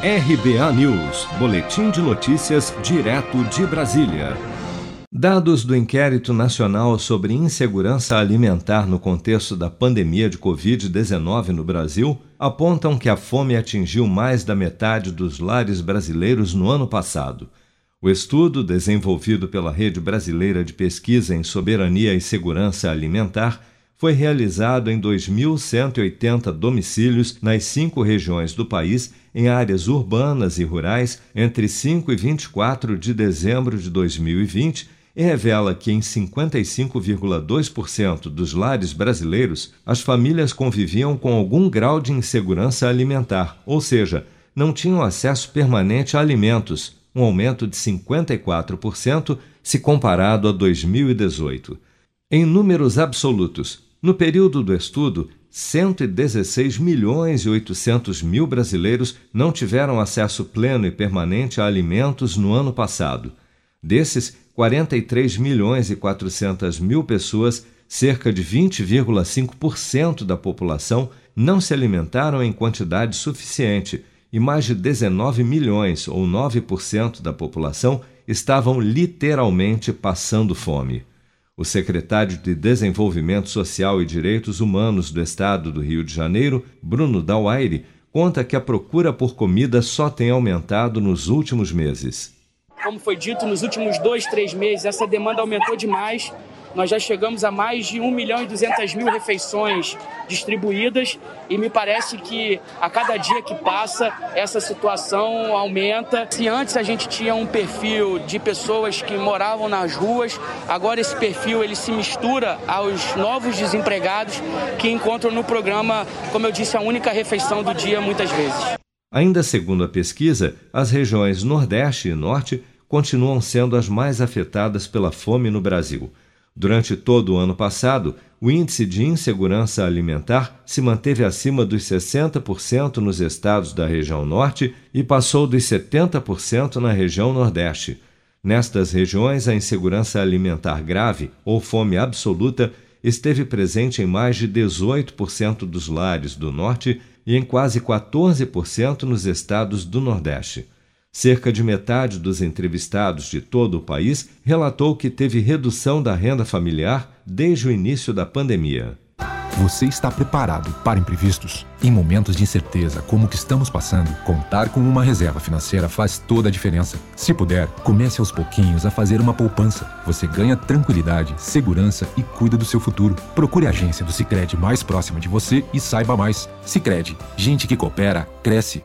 RBA News, Boletim de Notícias, direto de Brasília. Dados do Inquérito Nacional sobre Insegurança Alimentar no contexto da pandemia de Covid-19 no Brasil apontam que a fome atingiu mais da metade dos lares brasileiros no ano passado. O estudo, desenvolvido pela Rede Brasileira de Pesquisa em Soberania e Segurança Alimentar, foi realizado em 2.180 domicílios nas cinco regiões do país, em áreas urbanas e rurais, entre 5 e 24 de dezembro de 2020 e revela que em 55,2% dos lares brasileiros as famílias conviviam com algum grau de insegurança alimentar, ou seja, não tinham acesso permanente a alimentos, um aumento de 54% se comparado a 2018. Em números absolutos, no período do estudo, 116 milhões e 800 mil brasileiros não tiveram acesso pleno e permanente a alimentos no ano passado. Desses, 43 milhões e 400 mil pessoas, cerca de 20,5% da população, não se alimentaram em quantidade suficiente e mais de 19 milhões, ou 9% da população, estavam literalmente passando fome. O secretário de Desenvolvimento Social e Direitos Humanos do Estado do Rio de Janeiro, Bruno Dauaire, conta que a procura por comida só tem aumentado nos últimos meses. Como foi dito, nos últimos dois, três meses, essa demanda aumentou demais nós já chegamos a mais de 1 milhão e 200 mil refeições distribuídas e me parece que a cada dia que passa essa situação aumenta. Se antes a gente tinha um perfil de pessoas que moravam nas ruas, agora esse perfil ele se mistura aos novos desempregados que encontram no programa, como eu disse, a única refeição do dia muitas vezes. Ainda segundo a pesquisa, as regiões Nordeste e Norte continuam sendo as mais afetadas pela fome no Brasil. Durante todo o ano passado, o índice de insegurança alimentar se manteve acima dos 60% nos estados da região norte e passou dos 70% na região nordeste. Nestas regiões, a insegurança alimentar grave ou fome absoluta esteve presente em mais de 18% dos lares do norte e em quase 14% nos estados do nordeste. Cerca de metade dos entrevistados de todo o país relatou que teve redução da renda familiar desde o início da pandemia. Você está preparado para imprevistos? Em momentos de incerteza como o que estamos passando, contar com uma reserva financeira faz toda a diferença. Se puder, comece aos pouquinhos a fazer uma poupança. Você ganha tranquilidade, segurança e cuida do seu futuro. Procure a agência do Sicredi mais próxima de você e saiba mais. Sicredi, gente que coopera cresce